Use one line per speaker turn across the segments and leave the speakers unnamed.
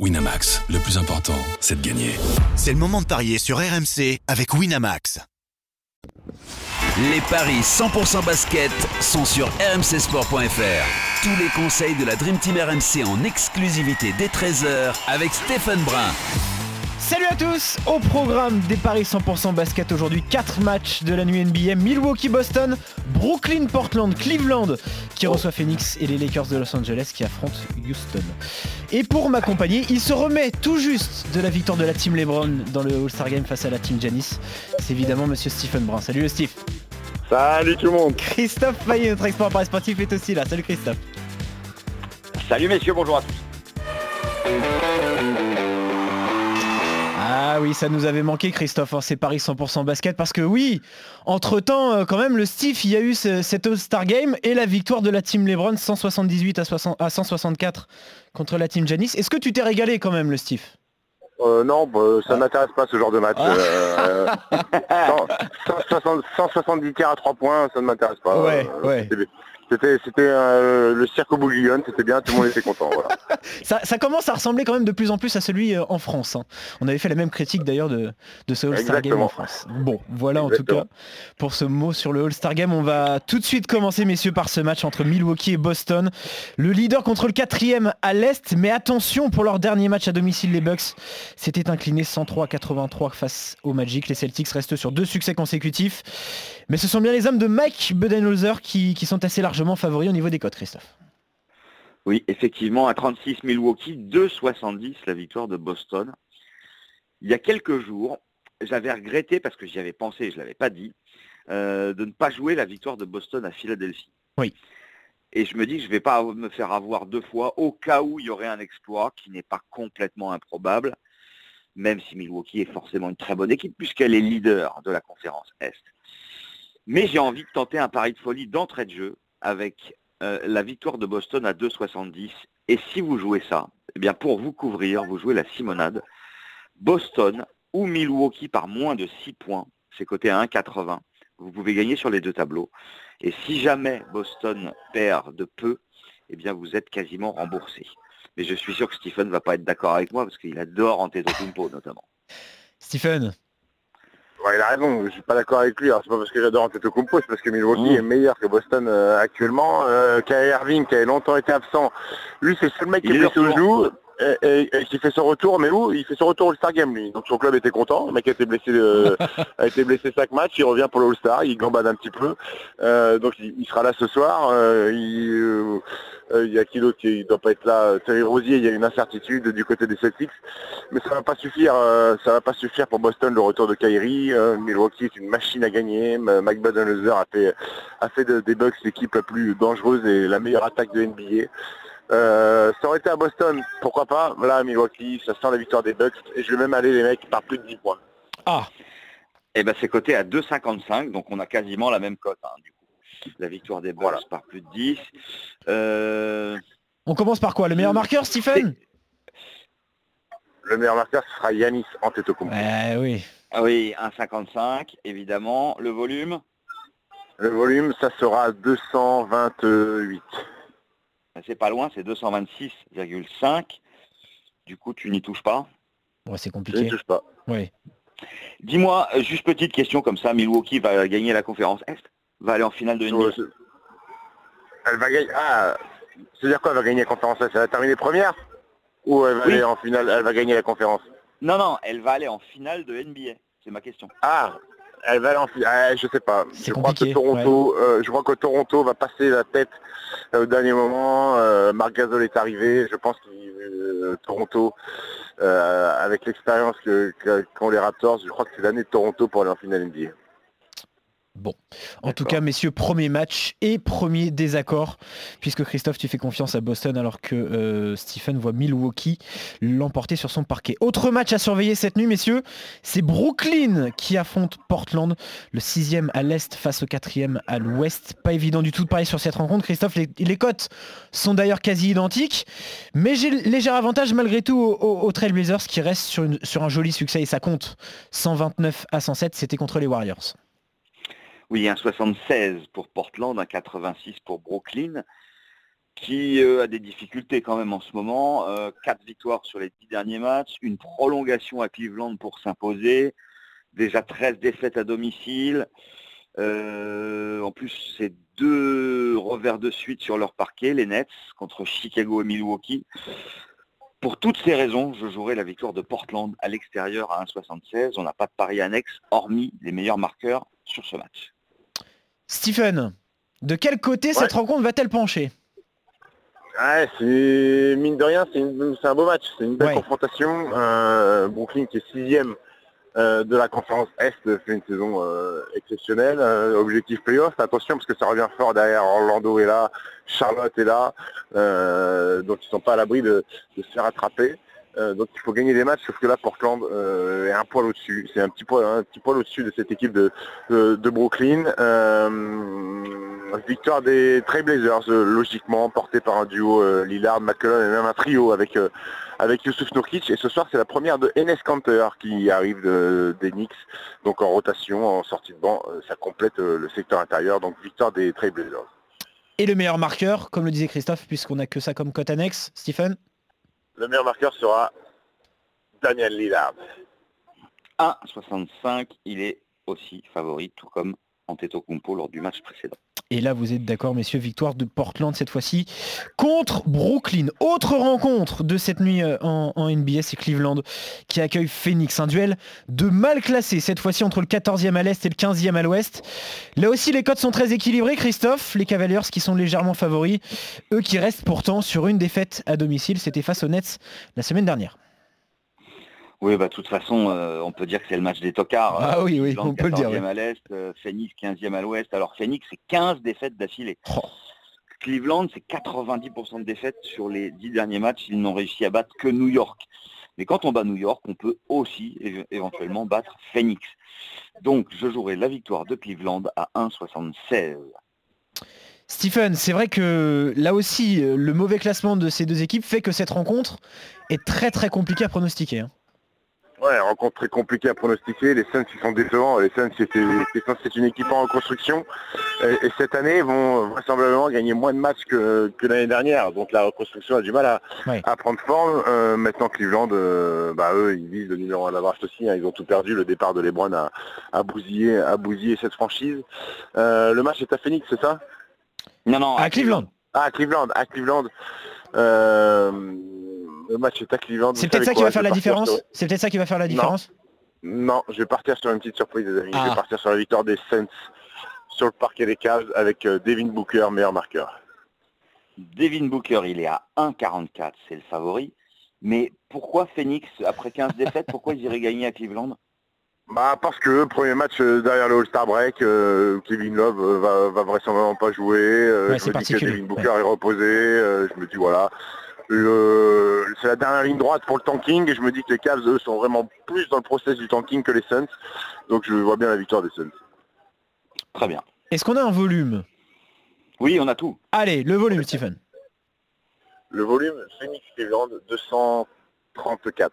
Winamax, le plus important, c'est de gagner.
C'est le moment de parier sur RMC avec Winamax.
Les paris 100% basket sont sur rmcsport.fr. Tous les conseils de la Dream Team RMC en exclusivité dès 13h avec Stephen Brun.
Salut à tous Au programme des paris 100% basket aujourd'hui, 4 matchs de la nuit NBA, Milwaukee-Boston, Brooklyn-Portland, Cleveland qui reçoit Phoenix et les Lakers de Los Angeles qui affrontent Houston. Et pour m'accompagner, il se remet tout juste de la victoire de la team LeBron dans le All-Star Game face à la team Janice. C'est évidemment monsieur Stephen Brun. Salut le Steve
Salut tout le monde
Christophe Payet, notre expert paris sportif, est aussi là. Salut Christophe
Salut messieurs, bonjour à tous
Ah oui, ça nous avait manqué Christophe, hein, c'est Paris 100% basket, parce que oui, entre-temps, euh, quand même, le Steve, il y a eu ce- cet All-Star Game et la victoire de la team LeBron 178 à, 60 à 164 contre la team Janice. Est-ce que tu t'es régalé quand même, le Steve
Euh, Non, bah, ça ne m'intéresse pas ce genre de match.
Ah.
Euh, 100 160 170 tirs à 3 points, ça ne m'intéresse pas.
Ouais,
Euh,
ouais.
C'était- euh, le cirque au bouillon, c'était bien, tout le monde était content. Voilà.
ça, ça commence à ressembler quand même de plus en plus à celui euh, en France. hein. On avait fait la même critique d'ailleurs de, de ce All-Star Game en France. Bon, voilà en tout cas pour ce mot sur le All-Star Game. On va tout de suite commencer, messieurs, par ce match entre Milwaukee et Boston. Le leader contre le quatrième à l'Est, mais attention pour leur dernier match à domicile, les Bucks s'étaient inclinés 103 à 83 face au Magic. Les Celtics restent sur deux succès consécutifs. Mais ce sont bien les hommes de Mike Budenholzer qui, qui sont assez largement favoris au niveau des codes, Christophe.
Oui, effectivement, à 36 Milwaukee, 2,70 la victoire de Boston. Il y a quelques jours, j'avais regretté, parce que j'y avais pensé, je ne l'avais pas dit, euh, de ne pas jouer la victoire de Boston à Philadelphie.
Oui.
Et je me dis que je ne vais pas me faire avoir deux fois au cas où il y aurait un exploit qui n'est pas complètement improbable, même si Milwaukee est forcément une très bonne équipe puisqu'elle est leader de la conférence Est. Mais j'ai envie de tenter un pari de folie d'entrée de jeu avec euh, la victoire de Boston à 2,70. Et si vous jouez ça, eh bien pour vous couvrir, vous jouez la Simonade. Boston ou Milwaukee par moins de 6 points, c'est coté à 1,80. Vous pouvez gagner sur les deux tableaux. Et si jamais Boston perd de peu, eh bien vous êtes quasiment remboursé. Mais je suis sûr que Stephen ne va pas être d'accord avec moi parce qu'il adore Antetokounmpo notamment.
Stephen
Ouais, il a raison, je suis pas d'accord avec lui. Alors, c'est pas parce que j'adore Antetokounmpo, c'est parce que Milwaukee
Mm.
est meilleur que Boston euh, actuellement. Euh, Kyrie Irving, qui a longtemps été absent, lui, c'est le seul mec qui
Il
est blessé au genou et, et- et qui fait son retour. Mais où Il fait son retour au All-Star Game, lui. Donc son club était content. Le mec a été blessé, euh, a été blessé chaque match. Il revient pour le All-Star. Il gambade un petit peu. Euh, donc il, il sera là ce soir. Euh, il, euh, euh, il y a qui d'autre qui ne doit pas être là? Terry Rosier, il y a une incertitude du côté des Celtics. Mais ça va pas suffire, euh, ça va pas suffire pour Boston le retour de Kyrie. Euh, Milwaukee est une machine à gagner. Mike Budenholzer a fait, a fait de- des Bucks l'équipe la plus dangereuse et la meilleure attaque de NBA. Euh, ça aurait été à Boston, pourquoi pas. Là, à Milwaukee, ça sent la victoire des Bucks. Et je vais même aller les mecs par plus de 10 points.
Ah,
Eh ben c'est coté à 2,55, donc on a quasiment la même cote hein, du coup. La victoire des Bucks
Voilà.
par plus de 10. Euh,
on commence par quoi Le meilleur marqueur, Stephen
Le meilleur marqueur, ce sera Yanis Antetokounmpo.
Eh oui.
Ah oui, 1,55, évidemment. Le volume,
Le volume, ça sera 228.
C'est pas loin, c'est 226,5. Du coup, tu n'y touches pas.
Ouais, c'est
Je ne
compliqué.
touche pas.
Oui.
Dis-moi, euh, juste petite question comme ça, Milwaukee va gagner la conférence Est? Va aller en finale de NBA
Elle va gagner. Ah, c'est-à-dire quoi Elle va gagner la conférence Elle va terminer première? Ou elle va
Oui.
aller en finale Elle va gagner la conférence?
Non, non, elle va aller en finale de NBA. C'est ma question.
Ah Elle va. Ah, je sais pas. Je crois que Toronto, euh, je crois que Toronto va passer la tête euh, au dernier moment. Euh, Marc Gasol est arrivé. Je pense que euh, Toronto, avec l'expérience qu'ont les Raptors, je crois que c'est l'année de Toronto pour aller en finale NBA.
Bon. En tout cas, messieurs, premier match et premier désaccord, puisque Christophe, tu fais confiance à Boston alors que euh, Stephen voit Milwaukee l'emporter sur son parquet. Autre match à surveiller cette nuit, messieurs, c'est Brooklyn qui affronte Portland, le sixième à l'est face au quatrième à l'ouest. Pas évident du tout de parier sur cette rencontre. Christophe, les, les cotes sont d'ailleurs quasi identiques, mais j'ai léger avantage malgré tout aux, aux- aux Trailblazers qui restent sur, une- sur un joli succès et ça compte. 129 à 107, c'était contre les Warriors.
Oui, un 76 pour Portland, un 86 pour Brooklyn. qui euh, a des difficultés quand même en ce moment. Euh, quatre victoires sur les dix derniers matchs, une prolongation à Cleveland pour s'imposer, déjà 13 défaites à domicile. Euh, en plus, c'est deux revers de suite sur leur parquet, les Nets, contre Chicago et Milwaukee. Pour toutes ces raisons, je jouerai la victoire de Portland à l'extérieur à 1,76. On n'a pas de pari annexe, hormis les meilleurs marqueurs sur ce match.
Stephen, de quel côté cette rencontre va-t-elle pencher?
Ouais, c'est mine de rien, c'est un beau match, c'est une belle confrontation. Euh, Brooklyn qui est sixième euh, de la conférence Est fait une saison euh, exceptionnelle. Objectif playoff, attention parce que ça revient fort derrière. Orlando est là, Charlotte est là, donc ils sont pas à l'abri de, se faire attraper. Donc il faut gagner des matchs, sauf que là Portland est un poil au-dessus. C'est un petit poil, au-dessus de cette équipe de, de, Brooklyn. victoire des Trailblazers, logiquement porté par un duo Lillard, McCollum et même un trio avec avec Youssouf Nourkic. Et ce soir, c'est la première de Enes Kanter qui arrive d'Enix, donc en rotation, en sortie de banc. Euh, ça complète euh, le secteur intérieur, donc victoire des Trailblazers.
Et le meilleur marqueur, comme le disait Christophe, puisqu'on n'a que ça comme cote annexe, Stephen?
Le meilleur marqueur sera Daniel Lillard.
1,65, il est aussi favori, tout comme Lors du match précédent.
Et là, vous êtes d'accord, messieurs, victoire de Portland cette fois-ci contre Brooklyn. Autre rencontre de cette nuit euh, en, NBA, c'est Cleveland qui accueille Phoenix. Un duel de mal classé, cette fois-ci entre le 14e à l'Est et le 15e à l'Ouest. Là aussi, les codes sont très équilibrés, Christophe. Les Cavaliers qui sont légèrement favoris. Eux qui restent pourtant sur une défaite à domicile. C'était face aux Nets la semaine dernière.
Oui, bah, de toute façon, euh, on peut dire que c'est le match des tocards.
Ah oui, oui, on peut le dire.
à l'Est, euh, Phoenix 15e à l'Ouest. Alors Phoenix, c'est 15 défaites d'affilée. Oh. Cleveland, c'est 90% de défaites sur les 10 derniers matchs. Ils n'ont réussi à battre que New York. Mais quand on bat New York, on peut aussi éventuellement battre Phoenix. Donc, je jouerai la victoire de Cleveland à 1,76.
Stephen, c'est vrai que là aussi, le mauvais classement de ces deux équipes fait que cette rencontre est très très compliquée à pronostiquer. Hein.
Ouais, rencontre très compliquée à pronostiquer. Les Suns, ils sont décevants. Les Suns, c'est une équipe en reconstruction. Et, cette année, ils vont vraisemblablement gagner moins de matchs que, l'année dernière. Donc la reconstruction a du mal à, prendre forme. Euh, maintenant, Cleveland, euh, bah, eux, ils visent le numéro 1 de la draft aussi. Hein. Ils ont tout perdu. Le départ de LeBron a, a, bousillé, a bousillé cette franchise. Euh, le match est à Phoenix, c'est ça?
Non, non.
À, Cleveland.
Ah, à Cleveland. À Cleveland le match est à Cleveland.
C'est peut-être ça qui va faire la différence C'est peut-être ça qui va faire la différence
non. je vais partir sur une petite surprise des amis. Je vais
ah.
partir sur la victoire des Saints sur le parquet des Cavs avec euh, Devin Booker, meilleur marqueur.
Devin Booker, il est à 1,44, c'est le favori. Mais pourquoi Phoenix, après 15 défaites, pourquoi ils iraient gagner à Cleveland?
Bah parce que premier match euh, derrière le All-Star Break, euh, Kevin Love va, va vraisemblablement pas jouer. je me dis que Devin Booker est reposé. je me dis voilà, euh, c'est la dernière ligne droite pour le tanking et je me dis que les Cavs, eux, sont vraiment plus dans le process du tanking que les Suns. Donc je vois bien la victoire des Suns.
Très bien.
Est-ce qu'on a un volume?
Oui, on a tout.
Allez, le volume, Stephen.
Le volume, Phoenix Cleveland, 234.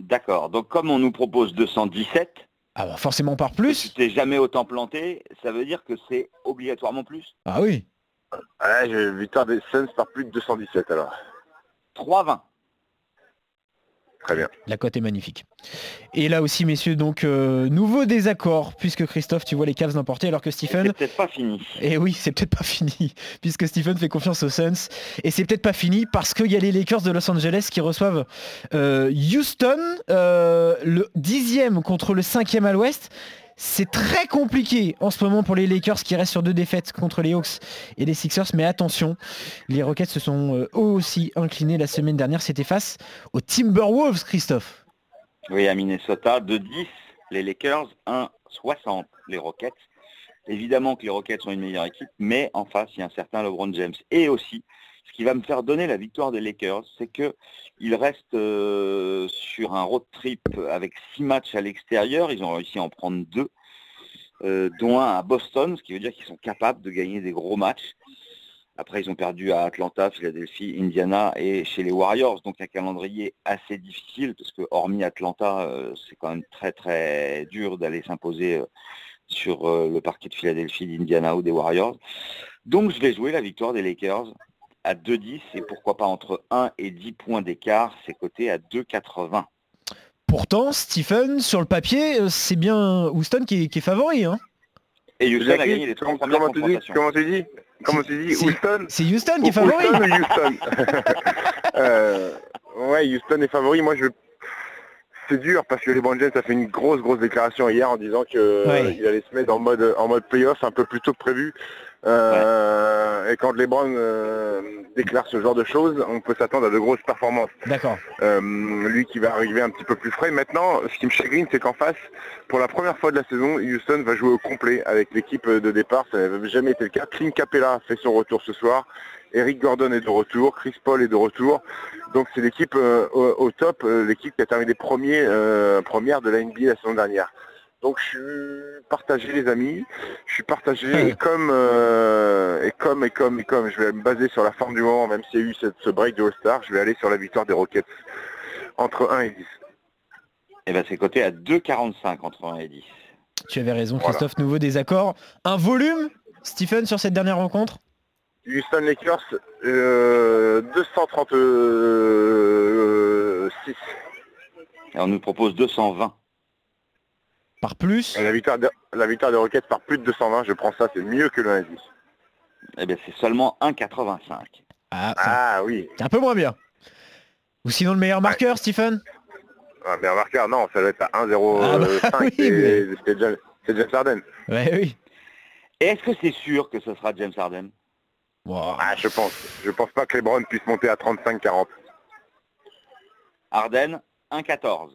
D'accord. Donc comme on nous propose 217,
ah bah forcément par plus.
Tu t'es jamais autant planté, ça veut dire que c'est obligatoirement plus?
Ah oui.
Ouais, j'ai victoire des Suns par plus de 217 alors.
3-20.
Très bien.
La cote est magnifique. Et là aussi, messieurs, donc euh, nouveau désaccord, puisque Christophe, tu vois les Cavs l'emporter, alors que Stephen...
C'est peut-être pas fini.
Et eh oui, c'est peut-être pas fini, puisque Stephen fait confiance aux Suns. Et c'est peut-être pas fini, parce qu'il y a les Lakers de Los Angeles qui reçoivent euh, Houston, euh, le dixième contre le cinquième à l'ouest. C'est très compliqué en ce moment pour les Lakers qui restent sur deux défaites contre les Hawks et les Sixers. Mais attention, les Rockets se sont euh, aussi inclinés la semaine dernière. C'était face aux Timberwolves, Christophe.
Oui, à Minnesota, de 10 les Lakers, 1-60 les Rockets. Évidemment que les Rockets sont une meilleure équipe, mais en face, il y a un certain LeBron James. Et aussi, ce qui va me faire donner la victoire des Lakers, c'est qu'ils restent euh, sur un road trip avec six matchs à l'extérieur. Ils ont réussi à en prendre deux, euh, dont un à Boston, ce qui veut dire qu'ils sont capables de gagner des gros matchs. Après, ils ont perdu à Atlanta, Philadelphie, Indiana et chez les Warriors. Donc un calendrier assez difficile, parce que hormis Atlanta, euh, c'est quand même très très dur d'aller s'imposer sur le parquet de Philadelphie, d'Indiana ou des Warriors. Donc je vais jouer la victoire des Lakers à 2-10 et pourquoi pas entre 1 et 10 points d'écart, c'est coté à 2,80.
Pourtant, Stephen, sur le papier, euh, c'est bien Houston qui est, qui est favori. Hein
Et Houston a gagné les trois
Comment,
premières
comment tu dis. Comment tu dis Comment tu dis
C'est-
Houston
C'est Houston qui est favori.
Houston ou Houston Euh, Ouais, Houston est favori. Moi, je. C'est dur parce que LeBron James a fait une grosse grosse déclaration hier en disant
Ouais.
euh, allait se mettre en mode en mode playoff un peu plus tôt que prévu. Euh, Et quand LeBron euh, déclare ce genre de choses, on peut s'attendre à de grosses performances.
D'accord.
Euh, lui qui va arriver un petit peu plus frais. Maintenant, ce qui me chagrine, c'est qu'en face, pour la première fois de la saison, Houston va jouer au complet avec l'équipe de départ. Ça n'avait jamais été le cas. Clint Capella fait son retour ce soir. Eric Gordon est de retour. Chris Paul est de retour. Donc c'est l'équipe euh, au, au top, l'équipe qui a terminé premier, première de la NBA la saison dernière. Donc je suis partagé les amis, je suis partagé et comme euh, et comme et comme et comme je vais me baser sur la forme du moment, même s'il y a eu cette- ce break de All-Star, je vais aller sur la victoire des Rockets entre 1 et 10.
Et ben c'est coté à 2,45 entre 1 et 10.
Tu avais raison,
Voilà.
Christophe. Nouveau désaccord. Un volume, Stephen, sur cette dernière rencontre?
Houston Lakers, euh, 236.
Et on nous propose 220.
Par plus.
La victoire, de- la victoire des Rockets par plus de 220, je prends ça, c'est mieux que le 1 et 10.
Eh bien c'est seulement 1,85.
Ah,
Ah oui,
c'est un peu moins bien. Ou sinon le meilleur marqueur, Stephen?
Ah, mais remarquez, non, ça doit être à 1,05
Ah bah oui,
et
mais-
c'est James, James Harden.
Ouais, oui.
Est-ce que c'est sûr que ce sera James Harden?
Wow.
Ah, je pense. Je pense pas que LeBron puisse monter à 35-40.
Harden 1,14.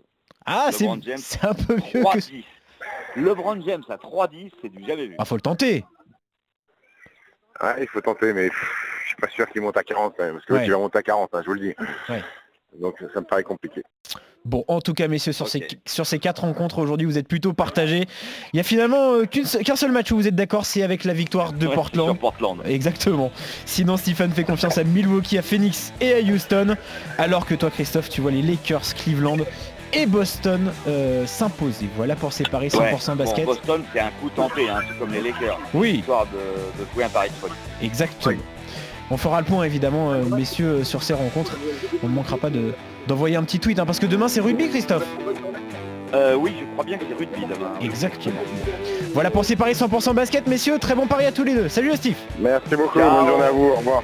Ah, c'est un peu mieux que...
3,10. LeBron James à 3,10, c'est du jamais vu.
Ah, faut le tenter.
Ouais, il faut tenter, mais je suis pas sûr qu'il monte à 40 quand même, parce que l'autre,
Ouais.
il va monter à 40, hein, je vous le dis.
Ouais.
Donc ça me paraît compliqué.
Bon, en tout cas, messieurs, sur, ces, sur ces quatre rencontres aujourd'hui, vous êtes plutôt partagés. Il y a finalement euh, qu'un seul match où vous êtes d'accord, c'est avec la victoire de
Ouais,
Portland.
Sur Portland.
Exactement. Sinon, Stephen fait confiance à Milwaukee, à Phoenix et à Houston. Alors que toi, Christophe, tu vois les Lakers, Cleveland et Boston euh, s'imposer. Voilà pour ces paris 100%
Ouais.
basket.
Bon, Boston, c'est un coup tenté, hein, tout comme les Lakers.
Oui,
Histoire de, de jouer un pari de folie.
exactement. On fera le point évidemment, euh, messieurs, euh, sur ces rencontres. On ne manquera pas de- d'envoyer un petit tweet, hein, parce que demain c'est rugby, Christophe.
Euh, oui, je crois bien que c'est rugby demain.
Exactement. Voilà pour ces paris 100% basket, messieurs. Très bon pari à tous les deux. Salut, Steve.
Merci beaucoup,
Ciao.
bonne journée à vous, au revoir.